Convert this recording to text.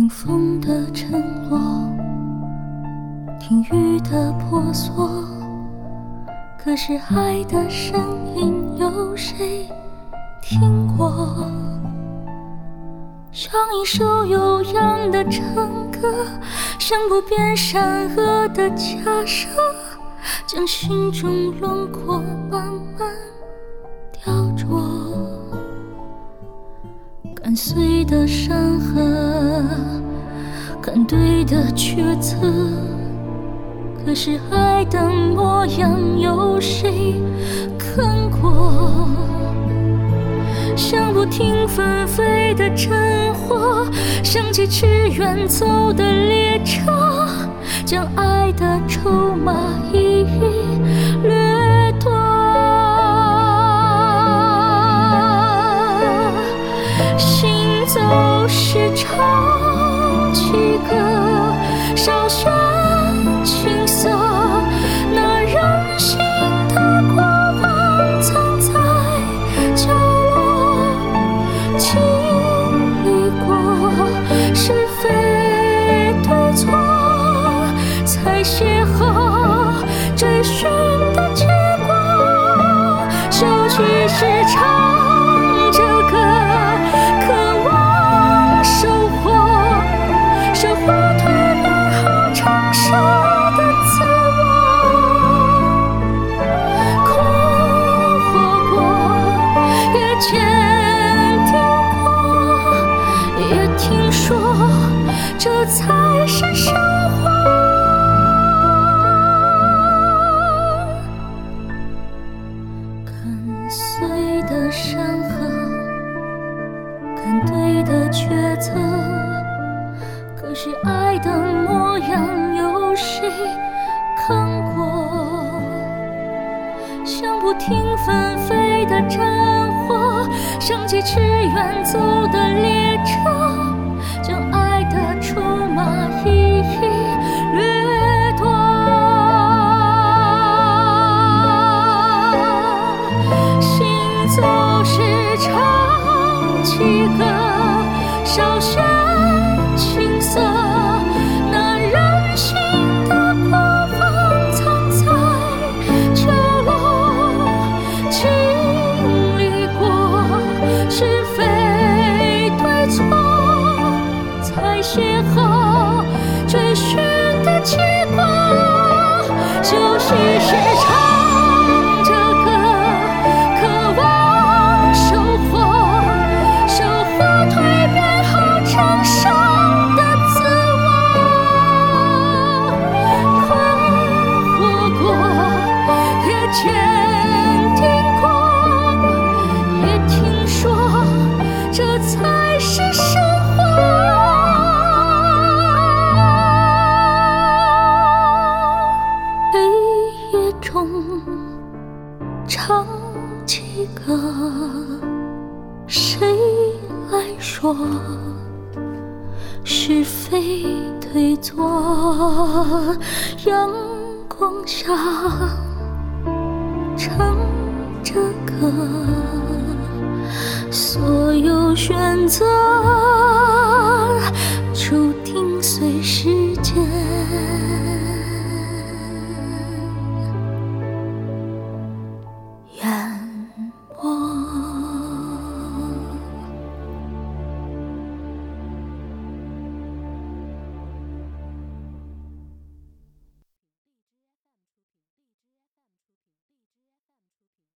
听风的沉落，听雨的婆娑。可是爱的声音，有谁听过？像一首悠扬的长歌，像不变善恶的假设，将心中轮廓慢慢看碎的山河，看对的抉择。可是爱的模样，有谁看过？像不停纷飞的战火，像疾驰远走的列车，将爱的筹码一一唱起歌，稍显青涩，那任性的过往藏在角落，经历过是非对错，才邂逅追寻的结果，休去时唱说这才是生活看碎的山河看对的抉择可是爱的模样有谁看过？像不停纷飞的战火像疾驰远走的列车邂逅追寻的结果，休息时唱中。唱起歌，谁来说是非对错？阳光下唱着歌，所有选择。